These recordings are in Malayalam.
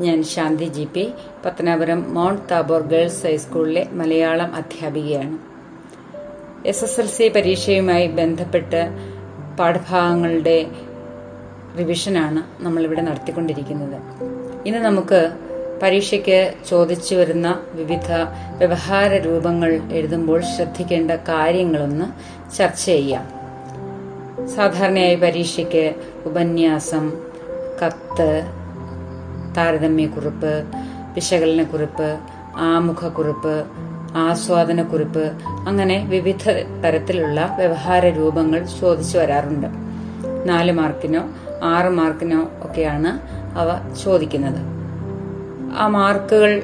ഞാൻ Shanthi G P Pathanapuram mount Tabor girls ഹൈസ്കൂളിലെ മലയാളം അധ്യാപികയാണ്. എസ് എസ് എൽ സി പരീക്ഷയുമായി ബന്ധപ്പെട്ട് പാഠഭാഗങ്ങളുടെ റിവിഷനാണ് നമ്മളിവിടെ നടത്തിക്കൊണ്ടിരിക്കുന്നത്. ഇന്ന് നമുക്ക് പരീക്ഷയ്ക്ക് ചോദിച്ചു വരുന്ന വിവിധ വ്യവഹാര രൂപങ്ങൾ എഴുതുമ്പോൾ ശ്രദ്ധിക്കേണ്ട കാര്യങ്ങളൊന്ന് ചർച്ച ചെയ്യാം. സാധാരണയായി പരീക്ഷയ്ക്ക് ഉപന്യാസം കത്ത് താരതമ്യക്കുറിപ്പ് വിശകലനക്കുറിപ്പ് ആമുഖക്കുറിപ്പ് ആസ്വാദനക്കുറിപ്പ് അങ്ങനെ വിവിധ തരത്തിലുള്ള വ്യവഹാര രൂപങ്ങൾ ചോദിച്ചു വരാറുണ്ട്. നാല് മാർക്കിനോ ആറ് മാർക്കിനോ ഒക്കെയാണ് അവ ചോദിക്കുന്നത്. ആ മാർക്കുകൾ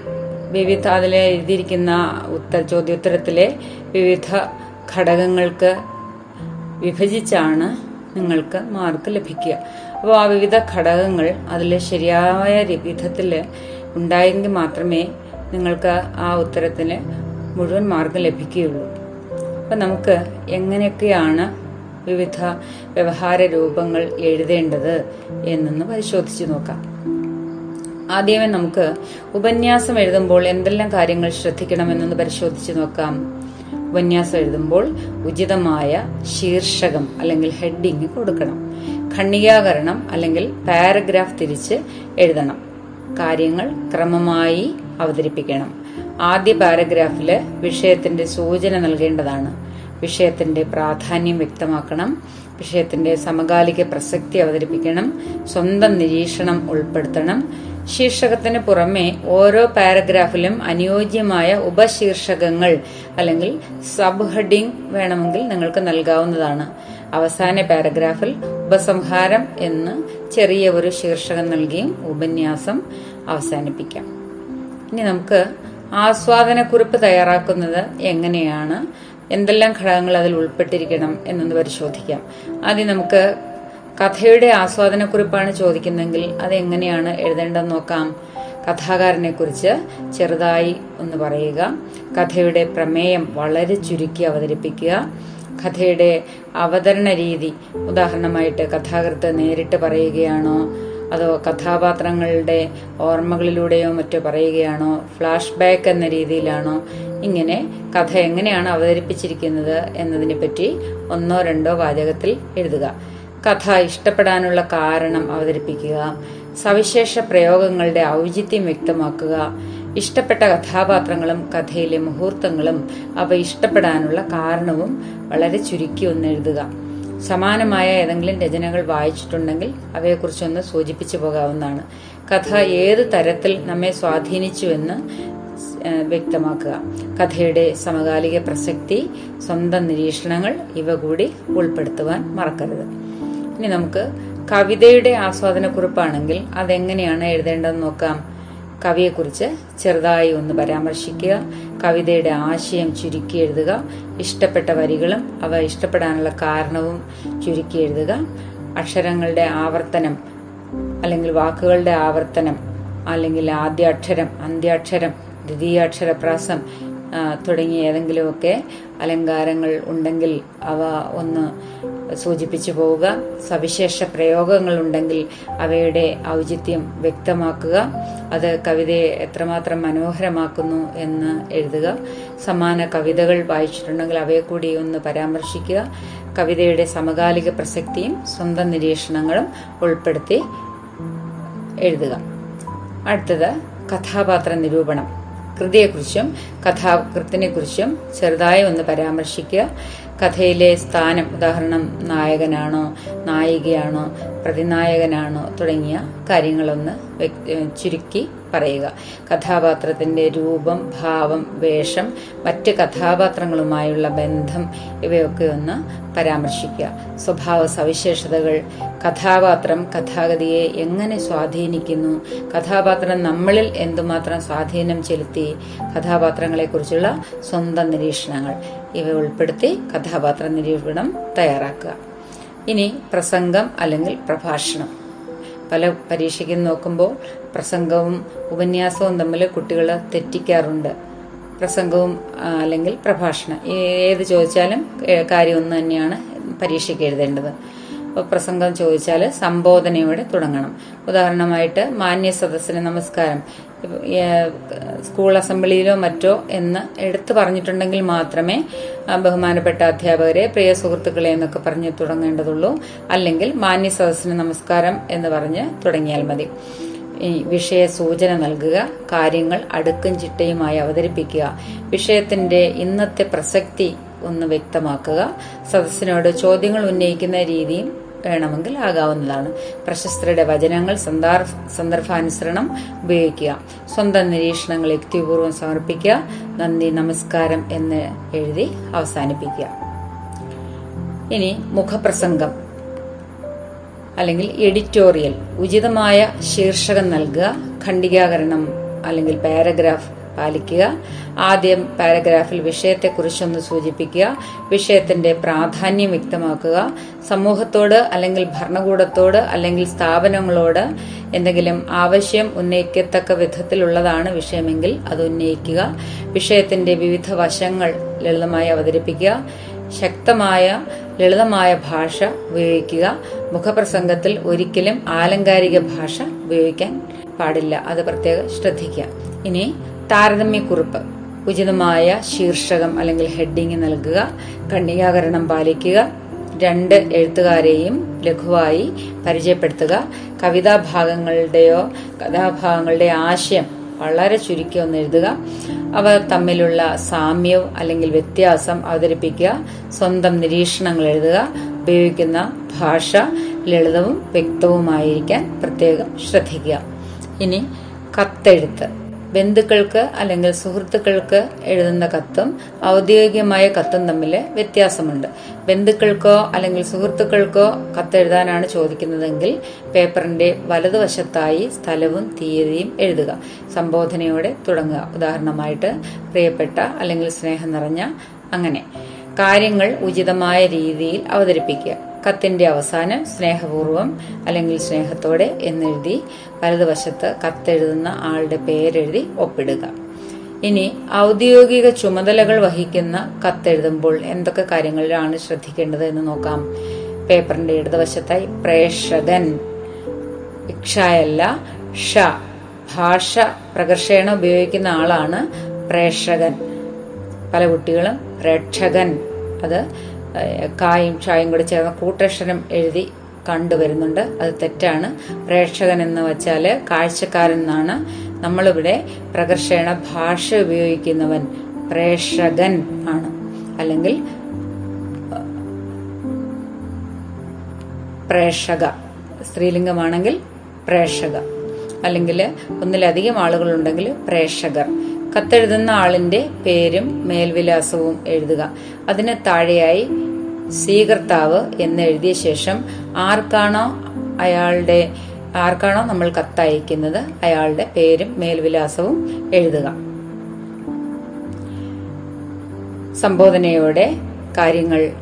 വിവിധ അതിൽ എഴുതിയിരിക്കുന്ന ഉത്തര ചോദ്യോത്തരത്തിലെ വിവിധ ഘടകങ്ങൾക്ക് വിഭജിച്ചാണ് നിങ്ങൾക്ക് മാർക്ക് ലഭിക്കുക. അപ്പോൾ ആ വിവിധ ഘടകങ്ങൾ അതിൽ ശരിയായ വിധത്തിൽ ഉണ്ടായെങ്കിൽ മാത്രമേ നിങ്ങൾക്ക് ആ ഉത്തരത്തിന് മുഴുവൻ മാർഗം ലഭിക്കുകയുള്ളൂ. അപ്പം നമുക്ക് എങ്ങനെയൊക്കെയാണ് വിവിധ വ്യവഹാര രൂപങ്ങൾ എഴുതേണ്ടത് എന്നൊന്ന് പരിശോധിച്ച് നോക്കാം. ആദ്യമേ നമുക്ക് ഉപന്യാസം എഴുതുമ്പോൾ എന്തെല്ലാം കാര്യങ്ങൾ ശ്രദ്ധിക്കണം ശ്രദ്ധിക്കണമെന്നൊന്ന് പരിശോധിച്ച് നോക്കാം. ഉപന്യാസം എഴുതുമ്പോൾ ഉചിതമായ ശീർഷകം അല്ലെങ്കിൽ ഹെഡിങ് കൊടുക്കണം. ഖണ്ഡികാകരണം അല്ലെങ്കിൽ പാരഗ്രാഫ് തിരിച്ച് എഴുതണം. കാര്യങ്ങൾ ക്രമമായി അവതരിപ്പിക്കണം. ആദ്യ പാരഗ്രാഫിൽ വിഷയത്തിന്റെ സൂചന നൽകേണ്ടതാണ്. വിഷയത്തിന്റെ പ്രാധാന്യം വ്യക്തമാക്കണം. വിഷയത്തിന്റെ സമകാലിക പ്രസക്തി അവതരിപ്പിക്കണം. സ്വന്തം നിരീക്ഷണം ഉൾപ്പെടുത്തണം. ശീർഷകത്തിന് പുറമെ ഓരോ പാരഗ്രാഫിലും അനുയോജ്യമായ ഉപശീർഷകങ്ങൾ അല്ലെങ്കിൽ സബ് ഹെഡിംഗ് വേണമെങ്കിൽ നിങ്ങൾക്ക് നൽകാവുന്നതാണ്. അവസാന പാരഗ്രാഫിൽ ഉപസംഹാരം എന്ന് ചെറിയ ഒരു ശീർഷകം നൽകിയും ഉപന്യാസം അവസാനിപ്പിക്കാം. ഇനി നമുക്ക് ആസ്വാദനക്കുറിപ്പ് തയ്യാറാക്കുന്നത് എങ്ങനെയാണ്? എന്തെല്ലാം ഘടകങ്ങൾ അതിൽ ഉൾപ്പെട്ടിരിക്കണം എന്നൊന്ന് പരിശോധിക്കാം. ആദ്യം നമുക്ക് കഥയുടെ ആസ്വാദനക്കുറിപ്പാണ് ചോദിക്കുന്നതെങ്കിൽ അതെങ്ങനെയാണ് എഴുതേണ്ടതെന്ന് നോക്കാം. കഥാകാരനെ കുറിച്ച് ചെറുതായി ഒന്ന് പറയുക. കഥയുടെ പ്രമേയം വളരെ ചുരുക്കി അവതരിപ്പിക്കുക. കഥയുടെ അവതരണ രീതി. ഉദാഹരണമായിട്ട് കഥാകൃത്ത് നേരിട്ട് പറയുകയാണോ? അതോ കഥാപാത്രങ്ങളുടെ ഓർമ്മകളിലൂടെയോ മറ്റോ പറയുകയാണോ? ഫ്ലാഷ് ബാക്ക് എന്ന രീതിയിലാണോ? ഇങ്ങനെ കഥ എങ്ങനെയാണ് അവതരിപ്പിച്ചിരിക്കുന്നത് എന്നതിനെപ്പറ്റി ഒന്നോ രണ്ടോ വാചകത്തിൽ എഴുതുക. കഥ ഇഷ്ടപ്പെടാനുള്ള കാരണം അവതരിപ്പിക്കുക. സവിശേഷ പ്രയോഗങ്ങളുടെ ഔചിത്യം വ്യക്തമാക്കുക. ഇഷ്ടപ്പെട്ട കഥാപാത്രങ്ങളും കഥയിലെ മുഹൂർത്തങ്ങളും അവ ഇഷ്ടപ്പെടാനുള്ള കാരണവും വളരെ ചുരുക്കി ഒന്ന് എഴുതുക. സമാനമായ ഏതെങ്കിലും രചനകൾ വായിച്ചിട്ടുണ്ടെങ്കിൽ അവയെക്കുറിച്ചൊന്ന് സൂചിപ്പിച്ചു പോകാവുന്നതാണ്. കഥ ഏത് തരത്തിൽ നമ്മെ സ്വാധീനിച്ചുവെന്ന് വ്യക്തമാക്കുക. കഥയുടെ സമകാലിക പ്രസക്തി സ്വന്തം നിരീക്ഷണങ്ങൾ ഇവ കൂടി ഉൾപ്പെടുത്തുവാൻ മറക്കരുത്. ഇനി നമുക്ക് കവിതയുടെ ആസ്വാദനക്കുറിപ്പാണെങ്കിൽ അതെങ്ങനെയാണ് എഴുതേണ്ടതെന്ന് നോക്കാം. കവിയെക്കുറിച്ച് ചെറുതായി ഒന്ന് പരാമർശിക്കുക. കവിതയുടെ ആശയം ചുരുക്കി എഴുതുക. ഇഷ്ടപ്പെട്ട വരികളും അവ ഇഷ്ടപ്പെടാനുള്ള കാരണവും ചുരുക്കി എഴുതുക. അക്ഷരങ്ങളുടെ ആവർത്തനം അല്ലെങ്കിൽ വാക്കുകളുടെ ആവർത്തനം അല്ലെങ്കിൽ ആദ്യാക്ഷരം അന്ത്യാക്ഷരം ദ്വിതീയാക്ഷരപ്രാസം തുടങ്ങിയ ഏതെങ്കിലുമൊക്കെ അലങ്കാരങ്ങൾ ഉണ്ടെങ്കിൽ അവ ഒന്ന് സൂചിപ്പിച്ചു പോവുക സവിശേഷ പ്രയോഗങ്ങൾ ഉണ്ടെങ്കിൽ അവയുടെ ഔചിത്യം വ്യക്തമാക്കുക. അത് കവിതയെ എത്രമാത്രം മനോഹരമാക്കുന്നു എന്ന് എഴുതുക. സമാന കവിതകൾ വായിച്ചിട്ടുണ്ടെങ്കിൽ അവയെ കൂടി ഒന്ന് പരാമർശിക്കുക. കവിതയുടെ സമകാലിക പ്രസക്തിയും സ്വന്തം നിരീക്ഷണങ്ങളും ഉൾപ്പെടുത്തി എഴുതുക. അടുത്തത് കഥാപാത്ര നിരൂപണം. കൃതിയെക്കുറിച്ചും കഥാകൃത്തിനെക്കുറിച്ചും ചെറുതായി ഒന്ന് പരാമർശിക്കുക. കഥയിലെ സ്ഥാനം ഉദാഹരണം നായകനാണോ? നായികയാണോ പ്രതിനായകനാണോ തുടങ്ങിയ കാര്യങ്ങളൊന്ന് ചുരുക്കി പറയുക. കഥാപാത്രത്തിന്റെ രൂപം ഭാവം വേഷം മറ്റ് കഥാപാത്രങ്ങളുമായുള്ള ബന്ധം ഇവയൊക്കെ ഒന്ന് പരാമർശിക്കുക. സ്വഭാവ സവിശേഷതകൾ കഥാപാത്രം കഥാഗതിയെ എങ്ങനെ സ്വാധീനിക്കുന്നു കഥാപാത്രം നമ്മളിൽ എന്തുമാത്രം സ്വാധീനം ചെലുത്തി കഥാപാത്രങ്ങളെക്കുറിച്ചുള്ള സ്വന്തം നിരീക്ഷണങ്ങൾ. ഇവ ഉൾപ്പെടുത്തി കഥാപാത്ര നിരൂപണം തയ്യാറാക്കുക. ഇനി പ്രസംഗം അല്ലെങ്കിൽ പ്രഭാഷണം. പല പരീക്ഷയ്ക്ക് നോക്കുമ്പോൾ പ്രസംഗവും ഉപന്യാസവും തമ്മിൽ കുട്ടികൾ തെറ്റിക്കാറുണ്ട്. പ്രസംഗവും അല്ലെങ്കിൽ പ്രഭാഷണം. ഏത് ചോദിച്ചാലും കാര്യം ഒന്ന് തന്നെയാണ് പരീക്ഷയ്ക്ക് എഴുതേണ്ടത്. അപ്പോൾ പ്രസംഗം ചോദിച്ചാൽ സംബോധനയോടെ തുടങ്ങണം. ഉദാഹരണമായിട്ട് മാന്യ സദസ്സിന് നമസ്കാരം. സ്കൂൾ അസംബ്ലിയിലോ മറ്റോ എന്ന് എടുത്തു പറഞ്ഞിട്ടുണ്ടെങ്കിൽ മാത്രമേ ബഹുമാനപ്പെട്ട അധ്യാപകരെ പ്രിയ സുഹൃത്തുക്കളെ എന്നൊക്കെ പറഞ്ഞ് തുടങ്ങേണ്ടതുള്ളൂ. അല്ലെങ്കിൽ മാന്യ സദസ്സിന് നമസ്കാരം എന്ന് പറഞ്ഞ് തുടങ്ങിയാൽ മതി. ഈ വിഷയ സൂചന നൽകുക കാര്യങ്ങൾ അടുക്കും ചിട്ടയുമായി അവതരിപ്പിക്കുക വിഷയത്തിന്റെ ഇന്നത്തെ പ്രസക്തി ഒന്ന് വ്യക്തമാക്കുക സദസ്സിനോട് ചോദ്യങ്ങൾ ഉന്നയിക്കുന്ന രീതിയും വേണമെങ്കിൽ ആകാവുന്നതാണ്. പ്രശസ്തരുടെ വചനങ്ങൾ സന്ദർഭ സന്ദർഭാനുസരണം ഉപയോഗിക്കുക. സ്വന്തം നിരീക്ഷണങ്ങൾ യുക്തിപൂർവം സമർപ്പിക്കുക. നന്ദി നമസ്കാരം എന്ന് എഴുതി അവസാനിപ്പിക്കുക. ഇനി മുഖപ്രസംഗം. അല്ലെങ്കിൽ എഡിറ്റോറിയൽ. ഉചിതമായ ശീർഷകം നൽകുക. ഖണ്ഡികാകരണം അല്ലെങ്കിൽ പാരഗ്രാഫ് പാലിക്കുക. ആദ്യം പാരഗ്രാഫിൽ വിഷയത്തെക്കുറിച്ചൊന്ന് സൂചിപ്പിക്കുക. വിഷയത്തിന്റെ പ്രാധാന്യം വ്യക്തമാക്കുക. സമൂഹത്തോട് അല്ലെങ്കിൽ ഭരണകൂടത്തോട് അല്ലെങ്കിൽ സ്ഥാപനങ്ങളോട് എന്തെങ്കിലും ആവശ്യം ഉന്നയിക്കത്തക്ക വിധത്തിലുള്ളതാണ് വിഷയമെങ്കിൽ അത് ഉന്നയിക്കുക. വിഷയത്തിന്റെ വിവിധ വശങ്ങൾ ലളിതമായി അവതരിപ്പിക്കുക. ശക്തമായ ലളിതമായ ഭാഷ ഉപയോഗിക്കുക. മുഖപ്രസംഗത്തിൽ ഒരിക്കലും ആലങ്കാരിക ഭാഷ ഉപയോഗിക്കാൻ പാടില്ല. അത് പ്രത്യേകം ശ്രദ്ധിക്കുക. ഇനി താരതമ്യക്കുറിപ്പ്. ഉചിതമായ ശീർഷകം അല്ലെങ്കിൽ ഹെഡിങ് നൽകുക ഖണ്ഡികാകരണം പാലിക്കുക രണ്ട് എഴുത്തുകാരെയും ലഘുവായി പരിചയപ്പെടുത്തുക. കവിതാഭാഗങ്ങളുടെയോ കഥാഭാഗങ്ങളുടെ ആശയം വളരെ ചുരുക്കി ഒന്ന് എഴുതുക. അവ തമ്മിലുള്ള സാമ്യവും അല്ലെങ്കിൽ വ്യത്യാസം അവതരിപ്പിക്കുക. സ്വന്തം നിരീക്ഷണങ്ങൾ എഴുതുക. ഉപയോഗിക്കുന്ന ഭാഷ ലളിതവും വ്യക്തവുമായിരിക്കാൻ പ്രത്യേകം ശ്രദ്ധിക്കുക. ഇനി കത്തെഴുത്ത്. ബന്ധുക്കൾക്ക് അല്ലെങ്കിൽ സുഹൃത്തുക്കൾക്ക് എഴുതുന്ന കത്തും ഔദ്യോഗികമായ കത്തും തമ്മിൽ വ്യത്യാസമുണ്ട്. ബന്ധുക്കൾക്കോ അല്ലെങ്കിൽ സുഹൃത്തുക്കൾക്കോ കത്തെഴുതാനാണ് ചോദിക്കുന്നതെങ്കിൽ പേപ്പറിന്റെ വലതുവശത്തായി സ്ഥലവും തീയതിയും എഴുതുക. സംബോധനയോടെ തുടങ്ങുക. ഉദാഹരണമായിട്ട് പ്രിയപ്പെട്ട അല്ലെങ്കിൽ സ്നേഹം നിറഞ്ഞ അങ്ങനെ. കാര്യങ്ങൾ ഉചിതമായ രീതിയിൽ അവതരിപ്പിക്കുക. കത്തിന്റെ അവസാനം സ്നേഹപൂർവം അല്ലെങ്കിൽ സ്നേഹത്തോടെ എന്നെഴുതി വലതുവശത്ത് കത്തെഴുതുന്ന ആളുടെ പേരെഴുതി ഒപ്പിടുക. ഇനി ഔദ്യോഗിക ചുമതലകൾ വഹിക്കുന്ന കത്തെഴുതുമ്പോൾ എന്തൊക്കെ കാര്യങ്ങളിലാണ് ശ്രദ്ധിക്കേണ്ടത് എന്ന് നോക്കാം. പേപ്പറിന്റെ ഇടതുവശത്തായി പ്രേക്ഷകൻ ഇക്ഷയല്ല ഷ ഭാഷ പ്രകർഷേണ ഉപയോഗിക്കുന്ന ആളാണ് പ്രേക്ഷകൻ. പല കുട്ടികളും പ്രേക്ഷകൻ. അത് കായും ചായയും കൂടി ചേർന്ന കൂട്ടക്ഷരം എഴുതി കണ്ടുവരുന്നുണ്ട്. അത് തെറ്റാണ്. പ്രേക്ഷകൻ എന്ന് വെച്ചാൽ കാഴ്ചക്കാരൻ എന്നാണ് നമ്മളിവിടെ പ്രകർഷണ ഭാഷ ഉപയോഗിക്കുന്നവൻ പ്രേക്ഷകൻ ആണ്. അല്ലെങ്കിൽ പ്രേക്ഷക. സ്ത്രീലിംഗമാണെങ്കിൽ പ്രേക്ഷക. അല്ലെങ്കിൽ ഒന്നിലധികം ആളുകളുണ്ടെങ്കിൽ പ്രേക്ഷകർ. കത്തെഴുതുന്ന ആളിന്റെ പേരും മേൽവിലാസവും എഴുതുക. അതിന് താഴെയായി സ്വീകർത്താവ് എന്ന് എഴുതിയ ശേഷം ആർക്കാണോ അയാളുടെ ആർക്കാണോ നമ്മൾ കത്തയക്കുന്നത് അയാളുടെ പേരും മേൽവിലാസവും എഴുതുക. സംബോധനയോടെ കാര്യങ്ങൾ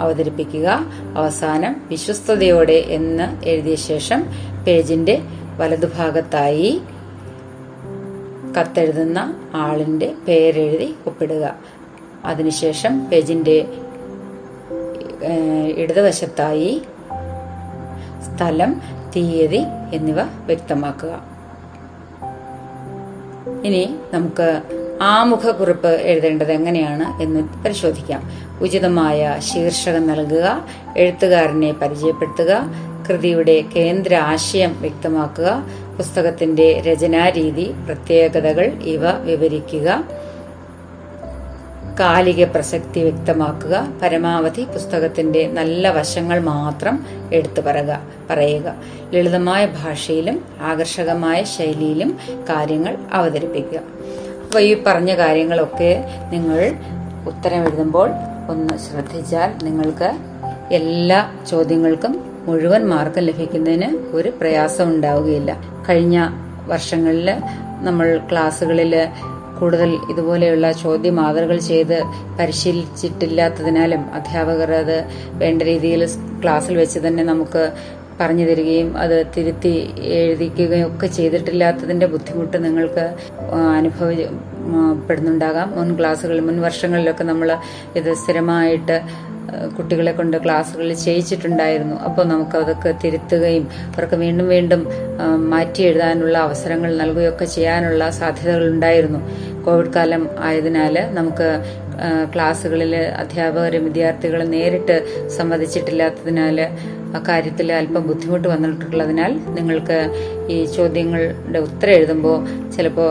അവതരിപ്പിക്കുക. അവസാനം വിശ്വസ്തയോടെ എന്ന് എഴുതിയ ശേഷം പേജിന്റെ വലതുഭാഗത്തായി കത്തെഴുതുന്ന ആളിന്റെ പേരെഴുതി ഒപ്പിടുക. അതിനുശേഷം പേജിന്റെ ഇടതുവശത്തായി സ്ഥലം തീയതി എന്നിവ വ്യക്തമാക്കുക. ഇനി നമുക്ക് ആമുഖക്കുറിപ്പ് എഴുതേണ്ടത് എങ്ങനെയാണ് എന്ന് പരിശോധിക്കാം. ഉചിതമായ ശീർഷകം നൽകുക എഴുത്തുകാരനെ പരിചയപ്പെടുത്തുക കൃതിയുടെ കേന്ദ്ര ആശയം വ്യക്തമാക്കുക പുസ്തകത്തിന്റെ രചനാരീതി പ്രത്യേകതകൾ ഇവ വിവരിക്കുക. കാലിക പ്രസക്തി വ്യക്തമാക്കുക. പരമാവധി പുസ്തകത്തിന്റെ നല്ല വശങ്ങൾ മാത്രം എടുത്തു പറയുക പറയുക. ലളിതമായ ഭാഷയിലും ആകർഷകമായ ശൈലിയിലും കാര്യങ്ങൾ അവതരിപ്പിക്കുക. അപ്പോൾ ഈ പറഞ്ഞ കാര്യങ്ങളൊക്കെ നിങ്ങൾ ഉത്തരം എഴുതുമ്പോൾ ഒന്ന് ശ്രദ്ധിച്ചാൽ നിങ്ങൾക്ക് എല്ലാ ചോദ്യങ്ങൾക്കും മുഴുവൻ മാർക്ക് ലഭിക്കുന്നതിന് ഒരു പ്രയാസം ഉണ്ടാവുകയില്ല. കഴിഞ്ഞ വർഷങ്ങളിൽ നമ്മൾ ക്ലാസ്സുകളിൽ കൂടുതൽ ഇതുപോലെയുള്ള ചോദ്യ മാതൃകൾ ചെയ്ത് പരിശീലിച്ചിട്ടില്ലാത്തതിനാലും അധ്യാപകർ അത് വേണ്ട രീതിയിൽ ക്ലാസ്സിൽ വെച്ച് തന്നെ നമുക്ക് പറഞ്ഞു തരികയും അത് തിരുത്തി എഴുതിക്കുകയും ഒക്കെ ചെയ്തിട്ടില്ലാത്തതിന്റെ ബുദ്ധിമുട്ട് നിങ്ങൾക്ക് അനുഭവപ്പെടുന്നുണ്ടാകാം മുൻ ക്ലാസ്സുകളിൽ മുൻ വർഷങ്ങളിലൊക്കെ നമ്മൾ ഇത് സ്ഥിരമായിട്ട് കുട്ടികളെ കൊണ്ട് ക്ലാസ്സുകളിൽ ചെയ്യിച്ചിട്ടുണ്ടായിരുന്നു. അപ്പോൾ നമുക്ക് അതൊക്കെ തിരുത്തുകയും അവർക്ക് വീണ്ടും വീണ്ടും മാറ്റി എഴുതാനുള്ള അവസരങ്ങൾ നൽകുകയൊക്കെ ചെയ്യാനുള്ള സാധ്യതകൾ ഉണ്ടായിരുന്നു കോവിഡ് കാലം ആയതിനാൽ നമുക്ക് ക്ലാസ്സുകളിൽ അധ്യാപകരും വിദ്യാർത്ഥികളും നേരിട്ട് സംവദിച്ചിട്ടില്ലാത്തതിനാൽ അക്കാര്യത്തിൽ അല്പം ബുദ്ധിമുട്ട് വന്നിട്ടുള്ളതിനാൽ നിങ്ങൾക്ക് ഈ ചോദ്യങ്ങളുടെ ഉത്തരം എഴുതുമ്പോൾ ചിലപ്പോൾ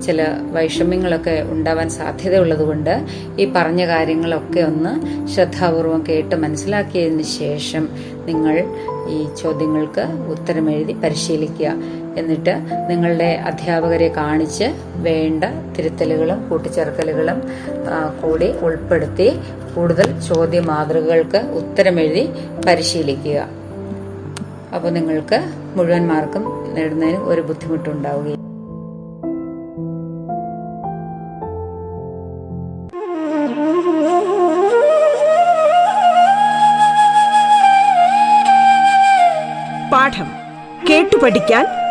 ചില വൈഷമ്യങ്ങളൊക്കെ ഉണ്ടാവാൻ സാധ്യതയുള്ളതുകൊണ്ട് ഈ പറഞ്ഞ കാര്യങ്ങളൊക്കെ ഒന്ന് ശ്രദ്ധാപൂർവം കേട്ട് മനസ്സിലാക്കിയതിന് ശേഷം നിങ്ങൾ ഈ ചോദ്യങ്ങൾക്ക് ഉത്തരം എഴുതി പരിശീലിക്കുക. എന്നിട്ട് നിങ്ങളുടെ അധ്യാപകരെ കാണിച്ച് വേണ്ട തിരുത്തലുകളും കൂട്ടിച്ചേർക്കലുകളും കൂടി ഉൾപ്പെടുത്തി കൂടുതൽ ചോദ്യ മാതൃകകൾക്ക് ഉത്തരമെഴുതി പരിശീലിക്കുക. അപ്പോൾ നിങ്ങൾക്ക് മുഴുവൻ മാർക്കും നേടുന്നതിന് ഒരു ബുദ്ധിമുട്ടുണ്ടാവുകയും പാഠം കേട്ടു പഠിക്കാൻ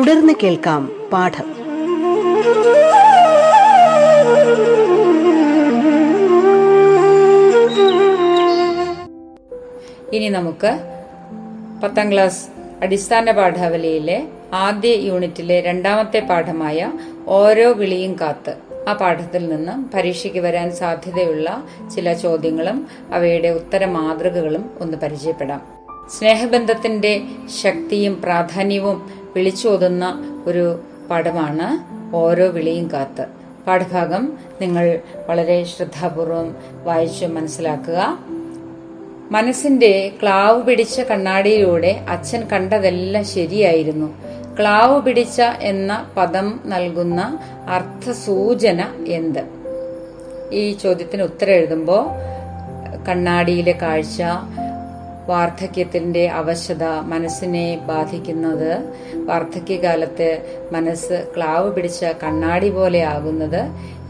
തുടർന്ന് കേൾക്കാം പാഠം. ഇനി നമുക്ക് പത്താം ക്ലാസ് അടിസ്ഥാന പാഠാവലിയിലെ ആദ്യ യൂണിറ്റിലെ രണ്ടാമത്തെ പാഠമായ ഓരോ വിളിയും കാത്ത് ആ പാഠത്തിൽ നിന്ന് പരീക്ഷയ്ക്ക് വരാൻ സാധ്യതയുള്ള ചില ചോദ്യങ്ങളും അവയുടെ ഉത്തര മാതൃകകളും ഒന്ന് പരിചയപ്പെടാം. സ്നേഹബന്ധത്തിന്റെ ശക്തിയും പ്രാധാന്യവും വിളിച്ചോതുന്ന ഒരു പടമാണ് ഓരോ വിളിയും കാത്ത്. പാഠഭാഗം നിങ്ങൾ വളരെ ശ്രദ്ധാപൂർവം വായിച്ചു മനസ്സിലാക്കുക. മനസ്സിന്റെ ക്ലാവ് പിടിച്ച കണ്ണാടിയിലൂടെ അച്ഛൻ കണ്ടതെല്ലാം ശരിയായിരുന്നു. ക്ലാവ് പിടിച്ച എന്ന പദം നൽകുന്ന അർത്ഥസൂചന എന്ത്? ഈ ചോദ്യത്തിന് ഉത്തരം എഴുതുമ്പോൾ കണ്ണാടിയിലെ കാഴ്ച വാർദ്ധക്യത്തിന്റെ അവശത മനസ്സിനെ ബാധിക്കുന്നത് വാർദ്ധക്യകാലത്ത് മനസ്സ് ക്ലാവ് പിടിച്ച കണ്ണാടി പോലെ ആകുന്നത്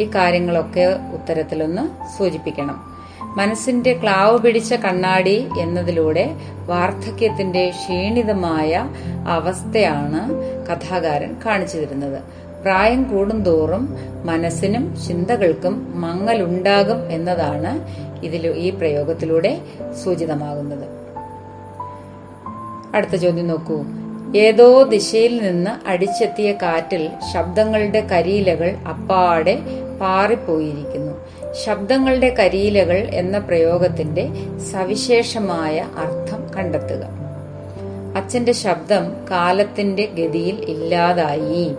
ഈ കാര്യങ്ങളൊക്കെ ഉത്തരത്തിലൊന്ന് സൂചിപ്പിക്കണം. മനസ്സിന്റെ ക്ലാവ് പിടിച്ച കണ്ണാടി എന്നതിലൂടെ വാർദ്ധക്യത്തിന്റെ ക്ഷീണിതമായ അവസ്ഥയാണ് കഥാകാരൻ കാണിച്ചു തരുന്നത്. പ്രായം കൂടുന്തോറും മനസ്സിനും ചിന്തകൾക്കും മങ്ങലുണ്ടാകും എന്നതാണ് ഇതിൽ ഈ പ്രയോഗത്തിലൂടെ സൂചിതമാകുന്നത്. അടുത്ത ചോദ്യം നോക്കൂ. ഏതോ ദിശയിൽ നിന്ന് അടിച്ചെത്തിയ കാറ്റിൽ ശബ്ദങ്ങളുടെ കരിയിലകൾ അപ്പാടെ പാറിപ്പോയിരിക്കുന്നു. ശബ്ദങ്ങളുടെ കരിയിലകൾ എന്ന പ്രയോഗത്തിന്റെ സവിശേഷമായ അർത്ഥം കണ്ടെത്തുക. അച്ഛന്റെ ശബ്ദം കാലത്തിന്റെ ഗതിയിൽ ഇല്ലാതായി.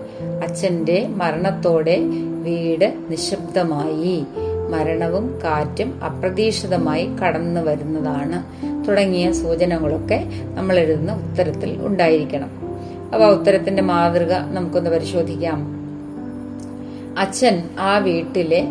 അച്ഛന്റെ മരണത്തോടെ വീട് നിശബ്ദമായി. മരണവും കാറ്റും അപ്രതീക്ഷിതമായി കടന്നു വരുന്നതാണ് തുടങ്ങിയ സൂചനകളൊക്കെ നമ്മൾ എഴുതുന്ന ഉത്തരത്തിൽ ഉണ്ടായിരിക്കണം. അപ്പൊ ഉത്തരത്തിന്റെ മാതൃക നമുക്കൊന്ന് പരിശോധിക്കാം. അച്ഛൻ ആ വീട്ടിലെ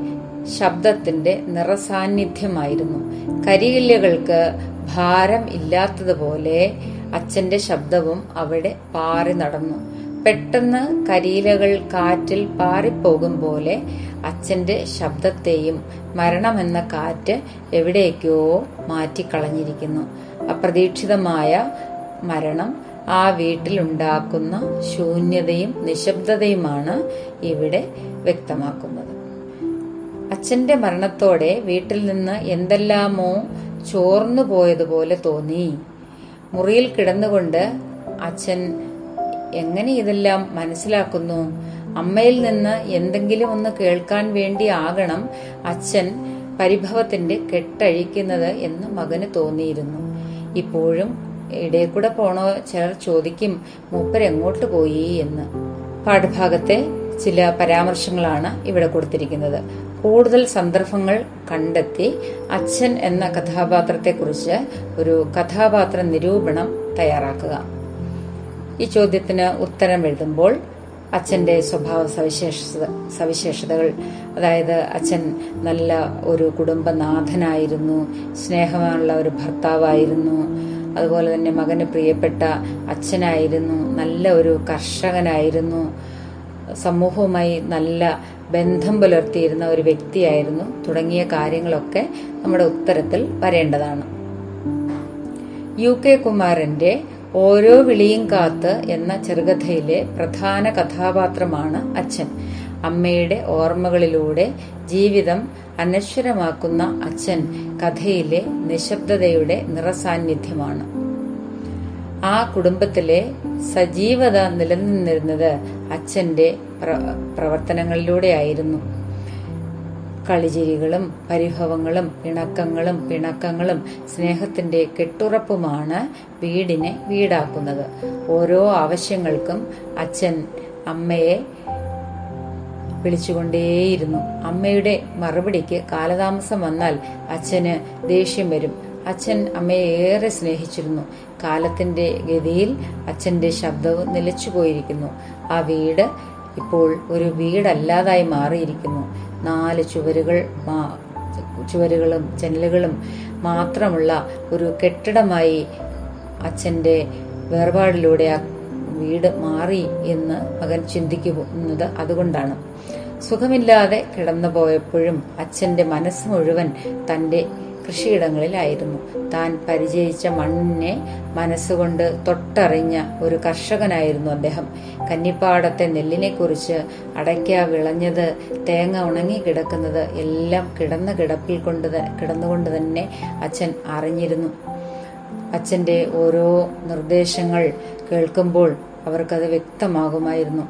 ശബ്ദത്തിന്റെ നിറസാന്നിധ്യമായിരുന്നു. കരിയില്ലകൾക്ക് ഭാരം ഇല്ലാത്തതുപോലെ അച്ഛന്റെ ശബ്ദവും അവിടെ പാറി നടന്നു. പെട്ടെന്ന് കരിയിലകൾ കാറ്റിൽ പാറിപ്പോകും പോലെ അച്ഛന്റെ ശബ്ദത്തെയും മരണമെന്ന കാറ്റ് എവിടേക്കോ മാറ്റിക്കളഞ്ഞിരിക്കുന്നു. അപ്രതീക്ഷിതമായ മരണം ആ വീട്ടിലുണ്ടാക്കുന്ന ശൂന്യതയും നിശബ്ദതയുമാണ് ഇവിടെ വ്യക്തമാക്കുന്നത്. അച്ഛന്റെ മരണത്തോടെ വീട്ടിൽ നിന്ന് എന്തെല്ലാമോ ചോർന്നു പോയതുപോലെ തോന്നി. മുറിയിൽ കിടന്നുകൊണ്ട് അച്ഛൻ എങ്ങനെ ഇതെല്ലാം മനസ്സിലാക്കുന്നു? അമ്മയിൽ നിന്ന് എന്തെങ്കിലും ഒന്ന് കേൾക്കാൻ വേണ്ടി ആകണം അച്ഛൻ പരിഭവത്തിന്റെ കെട്ടഴിക്കുന്നത് എന്ന് മകന് തോന്നിയിരുന്നു. ഇപ്പോഴും ഇടയിൽ കൂടെ പോണോ? ചിലർ ചോദിക്കും മൂപ്പർ എങ്ങോട്ട് പോയി? എന്ന്. പാഠഭാഗത്തെ ചില പരാമർശങ്ങളാണ് ഇവിടെ കൊടുത്തിരിക്കുന്നത്. കൂടുതൽ സന്ദർഭങ്ങൾ കണ്ടെത്തി അച്ഛൻ എന്ന കഥാപാത്രത്തെക്കുറിച്ച് ഒരു കഥാപാത്ര നിരൂപണം തയ്യാറാക്കുക. ഈ ചോദ്യത്തിന് ഉത്തരം എഴുതുമ്പോൾ അച്ഛന്റെ സ്വഭാവ സവിശേഷത സവിശേഷതകൾ അതായത് അച്ഛൻ നല്ല ഒരു കുടുംബനാഥനായിരുന്നു സ്നേഹമുള്ള ഒരു ഭർത്താവായിരുന്നു അതുപോലെ തന്നെ മകന് പ്രിയപ്പെട്ട അച്ഛനായിരുന്നു നല്ല ഒരു കർഷകനായിരുന്നു സമൂഹവുമായി നല്ല ബന്ധം പുലർത്തിയിരുന്ന ഒരു വ്യക്തിയായിരുന്നു തുടങ്ങിയ കാര്യങ്ങളൊക്കെ നമ്മുടെ ഉത്തരത്തിൽ വരേണ്ടതാണ്. യു കെ കുമാരന്റെ ഓരോ വിളിയും കാത്ത് എന്ന ചെറുകഥയിലെ പ്രധാന കഥാപാത്രമാണ് അച്ഛൻ. അമ്മയുടെ ഓർമ്മകളിലൂടെ ജീവിതം അനശ്വരമാക്കുന്ന അച്ഛൻ കഥയിലെ നിശബ്ദതയുടെ നിറസാന്നിധ്യമാണ്. ആ കുടുംബത്തിലെ സജീവത നിലനിന്നിരുന്നത് അച്ഛന്റെ പ്രവർത്തനങ്ങളിലൂടെയായിരുന്നു. കളിചിരികളും പരിഭവങ്ങളും ഇണക്കങ്ങളും പിണക്കങ്ങളും സ്നേഹത്തിന്റെ കെട്ടുറപ്പുമാണ് വീടിനെ വീടാക്കുന്നത്. ഓരോ ആവശ്യങ്ങൾക്കും അച്ഛൻ അമ്മയെ വിളിച്ചുകൊണ്ടേയിരുന്നു. അമ്മയുടെ മറുപടിക്ക് കാലതാമസം വന്നാൽ അച്ഛന് ദേഷ്യം വരും. അച്ഛൻ അമ്മയെ ഏറെ സ്നേഹിച്ചിരുന്നു. കാലത്തിന്റെ ഗതിയിൽ അച്ഛന്റെ ശബ്ദവും നിലച്ചുപോയിരിക്കുന്നു. ആ വീട് ഇപ്പോൾ ഒരു വീടല്ലാതായി മാറിയിരിക്കുന്നു. നാല് ചുവരുകൾ ചുവരുകളും ജനലുകളും മാത്രമുള്ള ഒരു കെട്ടിടമായി അച്ഛന്റെ വേർപാടിലൂടെ ആ വീട് മാറി എന്ന് മകൻ ചിന്തിക്കുന്നത് അതുകൊണ്ടാണ്. സുഖമില്ലാതെ കിടന്നു പോയപ്പോഴും അച്ഛന്റെ മനസ്സ് മുഴുവൻ തന്റെ കൃഷിയിടങ്ങളിലായിരുന്നു. താൻ പരിചയിച്ച മണ്ണിനെ മനസ്സുകൊണ്ട് തൊട്ടറിഞ്ഞ ഒരു കർഷകനായിരുന്നു അദ്ദേഹം. കന്നിപ്പാടത്തെ നെല്ലിനെ കുറിച്ച് അടയ്ക്ക വിളഞ്ഞത് തേങ്ങ ഉണങ്ങി കിടക്കുന്നത് എല്ലാം കിടന്ന കിടപ്പിൽ കൊണ്ട് കിടന്നുകൊണ്ട് തന്നെ അച്ഛൻ അറിഞ്ഞിരുന്നു. അച്ഛന്റെ ഓരോ നിർദ്ദേശങ്ങൾ കേൾക്കുമ്പോൾ അവർക്കത് വ്യക്തമാകുമായിരുന്നു.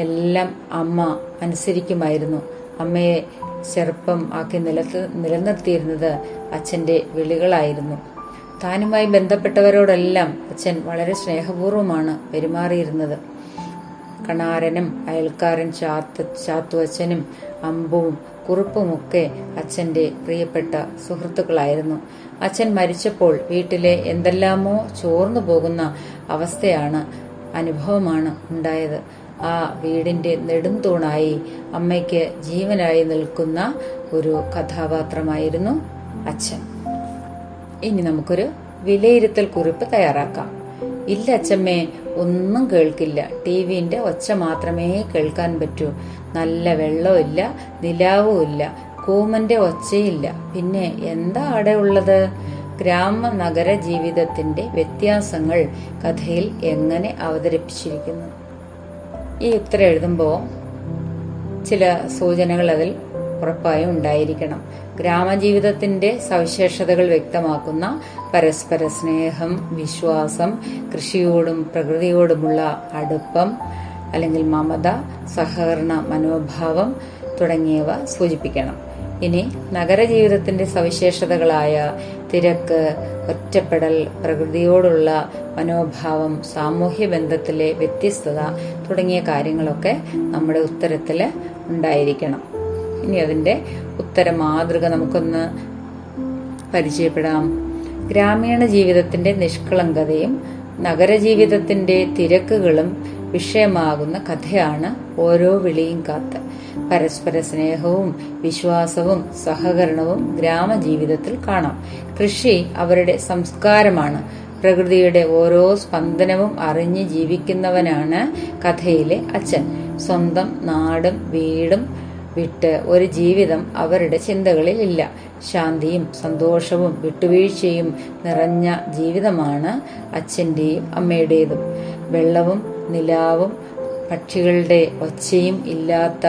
എല്ലാം അമ്മ അനുസരിക്കുമായിരുന്നു. അമ്മയെ ചെറുപ്പം ആക്കി നിലത്ത് നിലനിർത്തിയിരുന്നത് അച്ഛന്റെ വിളികളായിരുന്നു. താനുമായി ബന്ധപ്പെട്ടവരോടെല്ലാം അച്ഛൻ വളരെ സ്നേഹപൂർവമാണ് പെരുമാറിയിരുന്നത്. കണാരനും അയൽക്കാരൻ ചാത്തു ചാത്തുവച്ചനും അമ്പും കുറുപ്പുമൊക്കെ അച്ഛന്റെ പ്രിയപ്പെട്ട സുഹൃത്തുക്കളായിരുന്നു. അച്ഛൻ മരിച്ചപ്പോൾ വീട്ടിലെ എന്തെല്ലാമോ ചോർന്നു പോകുന്ന അവസ്ഥയാണ് അനുഭവമാണ് ഉണ്ടായത്. ആ വീടിന്റെ നെടുംതൂണായി അമ്മയ്ക്ക് ജീവനായി നിൽക്കുന്ന ഒരു കഥാപാത്രമായിരുന്നു അച്ഛൻ. ഇനി നമുക്കൊരു വിലയിരുത്തൽ കുറിപ്പ് തയ്യാറാക്കാം. ഇല്ല അച്ഛമ്മേ ഒന്നും കേൾക്കില്ല. ടി വിന്റെ ഒച്ച മാത്രമേ കേൾക്കാൻ പറ്റൂ. നല്ല വെള്ളമില്ല നിലാവും ഇല്ല കൂമന്റെ ഒച്ചയില്ല. പിന്നെ എന്താ അവിടെ ഉള്ളത്? ഗ്രാമ നഗര ജീവിതത്തിന്റെ വ്യത്യാസങ്ങൾ കഥയിൽ എങ്ങനെ അവതരിപ്പിച്ചിരിക്കുന്നു? ഈ ഉത്തരം എഴുതുമ്പോൾ ചില സൂചനകൾ അതിൽ ഉറപ്പായും ഉണ്ടായിരിക്കണം. ഗ്രാമജീവിതത്തിന്റെ സവിശേഷതകൾ വ്യക്തമാക്കുന്ന പരസ്പര സ്നേഹം വിശ്വാസം കൃഷിയോടും പ്രകൃതിയോടുമുള്ള അടുപ്പം അല്ലെങ്കിൽ മമത സഹകരണ മനോഭാവം തുടങ്ങിയവ സൂചിപ്പിക്കണം. ഇനി നഗരജീവിതത്തിന്റെ സവിശേഷതകളായ തിരക്ക് ഒറ്റപ്പെടൽ പ്രകൃതിയോടുള്ള മനോഭാവം സാമൂഹ്യ ബന്ധത്തിലെ വ്യത്യസ്തത തുടങ്ങിയ കാര്യങ്ങളൊക്കെ നമ്മുടെ ഉത്തരത്തിൽ ഉണ്ടായിരിക്കണം. ഇനി അതിന്റെ ഉത്തര മാതൃക നമുക്കൊന്ന് പരിചയപ്പെടാം. ഗ്രാമീണ ജീവിതത്തിന്റെ നിഷ്കളങ്കതയും നഗരജീവിതത്തിന്റെ തിരക്കുകളും വിഷയമാകുന്ന കഥയാണ് ഓരോ വിളിയും കാത്ത്. പരസ്പര സ്നേഹവും വിശ്വാസവും സഹകരണവും ഗ്രാമജീവിതത്തിൽ കാണാം. കൃഷി അവരുടെ സംസ്കാരമാണ്. പ്രകൃതിയുടെ ഓരോ സ്പന്ദനവും അറിഞ്ഞ് ജീവിക്കുന്നവനാണ് കഥയിലെ അച്ഛൻ. സ്വന്തം നാടും വീടും വിട്ട് ഒരു ജീവിതം അവരുടെ ചിന്തകളിൽ ഇല്ല. ശാന്തിയും സന്തോഷവും വിട്ടുവീഴ്ചയും നിറഞ്ഞ ജീവിതമാണ് അച്ഛന്റെയും അമ്മയുടേതും. വെള്ളവും നിലാവും പക്ഷികളുടെ ഒച്ചയും ഇല്ലാത്ത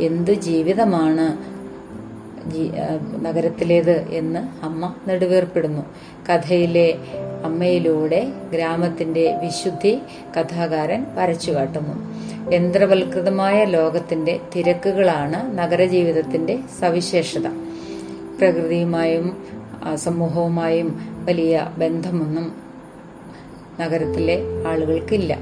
എന്തു ജീവിതമാണ് നഗരത്തിലേത് എന്ന് അമ്മ നെടുവേർപ്പെടുന്നു. കഥയിലെ അമ്മയിലൂടെ ഗ്രാമത്തിന്റെ വിശുദ്ധി കഥാകാരൻ വരച്ചു കാട്ടുന്നു. യന്ത്രവൽകൃതമായ ലോകത്തിന്റെ തിരക്കുകളാണ് നഗരജീവിതത്തിന്റെ സവിശേഷത. പ്രകൃതിയുമായും സമൂഹവുമായും വലിയ ബന്ധമൊന്നും നഗരത്തിലെ ആളുകൾക്കില്ല.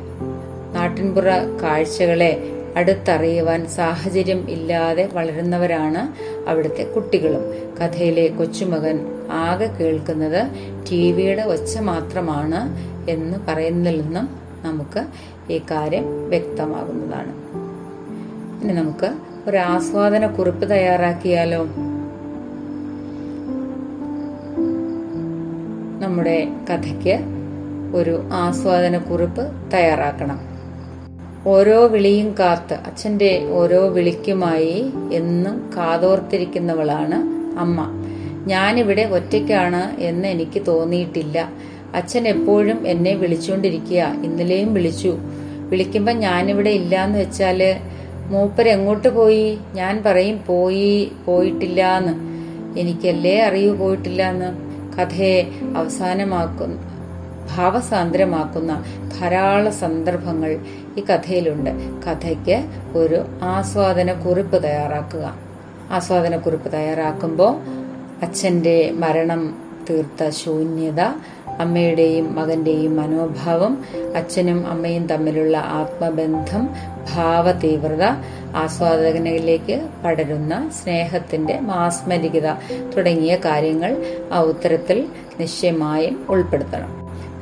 നാട്ടിൻപുറ കാഴ്ചകളെ അടുത്തറിയുവാൻ സാഹചര്യം ഇല്ലാതെ വളരുന്നവരാണ് അവിടുത്തെ കുട്ടികളും. കഥയിലെ കൊച്ചുമകൻ ആകെ കേൾക്കുന്നത് ടി വിയുടെ ഒച്ച മാത്രമാണ് എന്ന് പറയുന്നതിൽ നിന്നും നമുക്ക് ഈ കാര്യം വ്യക്തമാകുന്നതാണ്. ഇനി നമുക്ക് ഒരു ആസ്വാദന കുറിപ്പ് തയ്യാറാക്കിയാലോ? നമ്മുടെ കഥയ്ക്ക് ഒരു ആസ്വാദന കുറിപ്പ് തയ്യാറാക്കണം. ഓരോ വിളിയും കാത്ത് അച്ഛന്റെ ഓരോ വിളിക്കുമായി എന്നും കാതോർത്തിരിക്കുന്നവളാണ് അമ്മ. ഞാനിവിടെ ഒറ്റയ്ക്കാണ് എന്ന് എനിക്ക് തോന്നിയിട്ടില്ല. അച്ഛൻ എപ്പോഴും എന്നെ വിളിച്ചുകൊണ്ടിരിക്കുക ഇന്നലെയും വിളിച്ചു. വിളിക്കുമ്പോ ഞാനിവിടെ ഇല്ലാന്ന് വെച്ചാൽ മൂപ്പർ എങ്ങോട്ട് പോയി? ഞാൻ പറയും പോയി പോയിട്ടില്ല എന്ന് എനിക്കല്ലേ അറിയൂ പോയിട്ടില്ല എന്ന് കഥയെ അവസാനമാക്കുന്ന ഭാവസാന്ദ്രമാക്കുന്ന ധാരാളം സന്ദർഭങ്ങൾ ഈ കഥയിലുണ്ട്. കഥയ്ക്ക് ഒരു ആസ്വാദന കുറിപ്പ് തയ്യാറാക്കുക. ആസ്വാദന കുറിപ്പ് തയ്യാറാക്കുമ്പോൾ അച്ഛന്റെ മരണം തീർത്ത ശൂന്യത അമ്മയുടെയും മകന്റെയും മനോഭാവം അച്ഛനും അമ്മയും തമ്മിലുള്ള ആത്മബന്ധം ഭാവതീവ്രത ആസ്വാദകനിലേക്ക് പടരുന്ന സ്നേഹത്തിന്റെ മാസ്മരികത തുടങ്ങിയ കാര്യങ്ങൾ ആ ഉത്തരത്തിൽ നിശ്ചയമായും ഉൾപ്പെടുത്തണം.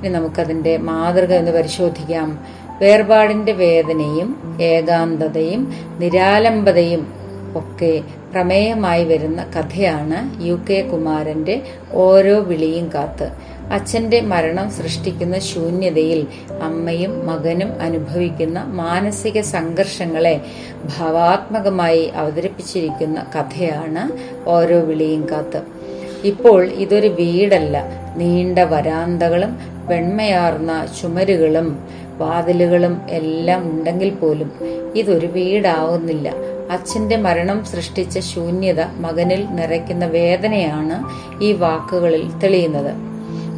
ഇനി നമുക്കതിന്റെ മാതൃക എന്ന് പരിശോധിക്കാം. വേർപാടിന്റെ വേദനയും ഏകാന്തതയും നിരാലംബതയും ഒക്കെ പ്രമേയമായി വരുന്ന കഥയാണ് യു കെ കുമാരന്റെ ഓരോ വിളിയും കാത്ത്. അച്ഛന്റെ മരണം സൃഷ്ടിക്കുന്ന ശൂന്യതയിൽ അമ്മയും മകനും അനുഭവിക്കുന്ന മാനസിക സംഘർഷങ്ങളെ ഭാവാത്മകമായി അവതരിപ്പിച്ചിരിക്കുന്ന കഥയാണ് ഓരോ വിളിയും കാത്ത്. ഇപ്പോൾ ഇതൊരു വീടല്ല. നീണ്ട വരാന്തകളും വെണ്മയാർന്ന ചുമരുകളും വാതിലുകളും എല്ലാം ഉണ്ടെങ്കിൽ പോലും ഇതൊരു വീടാവുന്നില്ല. അച്ഛന്റെ മരണം സൃഷ്ടിച്ച ശൂന്യത മകനിൽ നിറയ്ക്കുന്ന വേദനയാണ് ഈ വാക്കുകളിൽ തെളിയുന്നത്.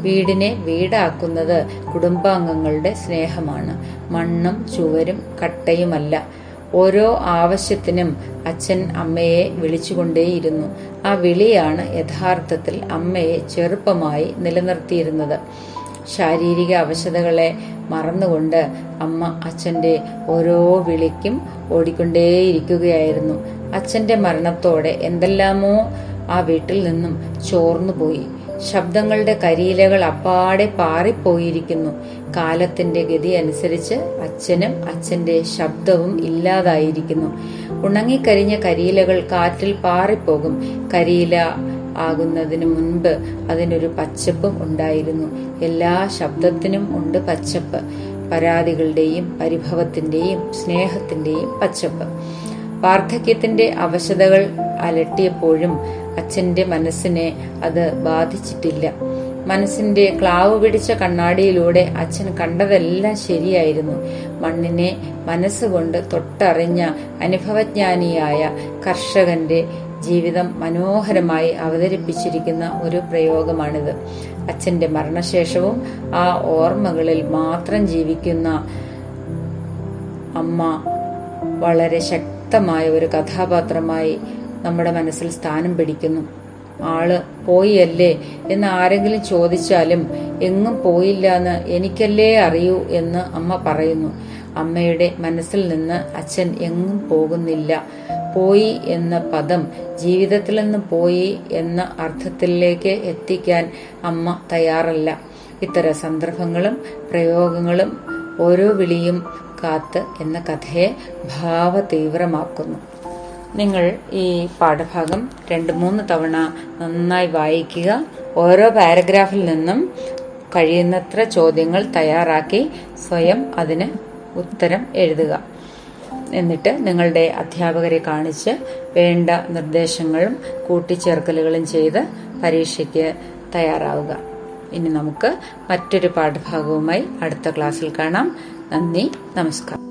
വീടിനെ വീടാക്കുന്നത് കുടുംബാംഗങ്ങളുടെ സ്നേഹമാണ്. മണ്ണും ചുവരും കട്ടയുമല്ല. ഓരോ ആവശ്യത്തിനും അച്ഛൻ അമ്മയെ വിളിച്ചുകൊണ്ടേയിരുന്നു. ആ വിളിയാണ് യഥാർത്ഥത്തിൽ അമ്മയെ ചെറുപ്പമായി നിലനിർത്തിയിരുന്നത്. ശാരീരിക അവശതകളെ മറന്നുകൊണ്ട് അമ്മ അച്ഛന്റെ ഓരോ വിളിക്കും ഓടിക്കൊണ്ടേയിരിക്കുകയായിരുന്നു. അച്ഛന്റെ മരണത്തോടെ എന്തെല്ലാമോ ആ വീട്ടിൽ നിന്നും ചോർന്നുപോയി. ശബ്ദങ്ങളുടെ കരിയിലകൾ അപ്പാടെ പാറിപ്പോയിരിക്കുന്നു. കാലത്തിന്റെ ഗതി അനുസരിച്ച് അച്ഛനും അച്ഛന്റെ ശബ്ദവും ഇല്ലാതായിരിക്കുന്നു. ഉണങ്ങിക്കരിഞ്ഞ കരിയിലകൾ കാറ്റിൽ പാറിപ്പോകും. കരിയില ആകുന്നതിന് മുൻപ് അതിനൊരു പച്ചപ്പും ഉണ്ടായിരുന്നു. എല്ലാ ശബ്ദത്തിനും ഉണ്ട് പച്ചപ്പ്. പരാതികളുടെയും പരിഭവത്തിന്റെയും സ്നേഹത്തിന്റെയും പച്ചപ്പ്. വാർദ്ധക്യത്തിന്റെ അവശതകൾ അലട്ടിയപ്പോഴും അച്ഛന്റെ മനസ്സിനെ അത് ബാധിച്ചിട്ടില്ല. മനസ്സിന്റെ ക്ലാവ് പിടിച്ച കണ്ണാടിയിലൂടെ അച്ഛൻ കണ്ടതെല്ലാം ശരിയായിരുന്നു. മണ്ണിനെ മനസ്സുകൊണ്ട് തൊട്ടറിഞ്ഞ അനുഭവജ്ഞാനിയായ കർഷകന്റെ ജീവിതം മനോഹരമായി അവതരിപ്പിച്ചിരിക്കുന്ന ഒരു പ്രയോഗമാണിത്. അച്ഛന്റെ മരണശേഷവും ആ ഓർമ്മകളിൽ മാത്രം ജീവിക്കുന്ന അമ്മ വളരെ ശക്തമായ ഒരു കഥാപാത്രമായി നമ്മുടെ മനസ്സിൽ സ്ഥാനം പിടിക്കുന്നു. ആൾ പോയല്ലേ? എന്ന് ആരെങ്കിലും ചോദിച്ചാലും എങ്ങും പോയില്ല എന്ന് എനിക്കല്ലേ അറിയൂ എന്ന് അമ്മ പറയുന്നു. അമ്മയുടെ മനസ്സിൽ നിന്ന് അച്ഛൻ എങ്ങും പോകുന്നില്ല. പോയി എന്ന പദം ജീവിതത്തിൽ നിന്ന് പോയി എന്ന അർത്ഥത്തിലേക്ക് എത്തിക്കാൻ അമ്മ തയ്യാറല്ല. ഇത്തരം സന്ദർഭങ്ങളും പ്രയോഗങ്ങളും ഓരോ വിളിയും കാത്ത് എന്ന കഥയെ ഭാവതീവ്രമാക്കുന്നു. നിങ്ങൾ ഈ പാഠഭാഗം രണ്ട് മൂന്ന് തവണ നന്നായി വായിക്കുക. ഓരോ പാരഗ്രാഫിൽ നിന്നും കഴിയുന്നത്ര ചോദ്യങ്ങൾ തയ്യാറാക്കി സ്വയം അതിന് ഉത്തരം എഴുതുക. എന്നിട്ട് നിങ്ങളുടെ അധ്യാപകരെ കാണിച്ച് വേണ്ട നിർദ്ദേശങ്ങളും കൂട്ടിച്ചേർക്കലുകളും ചെയ്ത് പരീക്ഷയ്ക്ക് തയ്യാറാവുക. ഇനി നമുക്ക് മറ്റൊരു പാഠഭാഗവുമായി അടുത്ത ക്ലാസ്സിൽ കാണാം. നന്ദി നമസ്കാരം.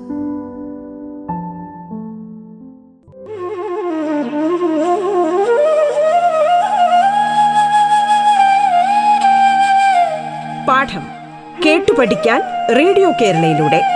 പാഠം കേട്ടു പഠിക്കാൻ റേഡിയോ കേരളയിലൂടെ.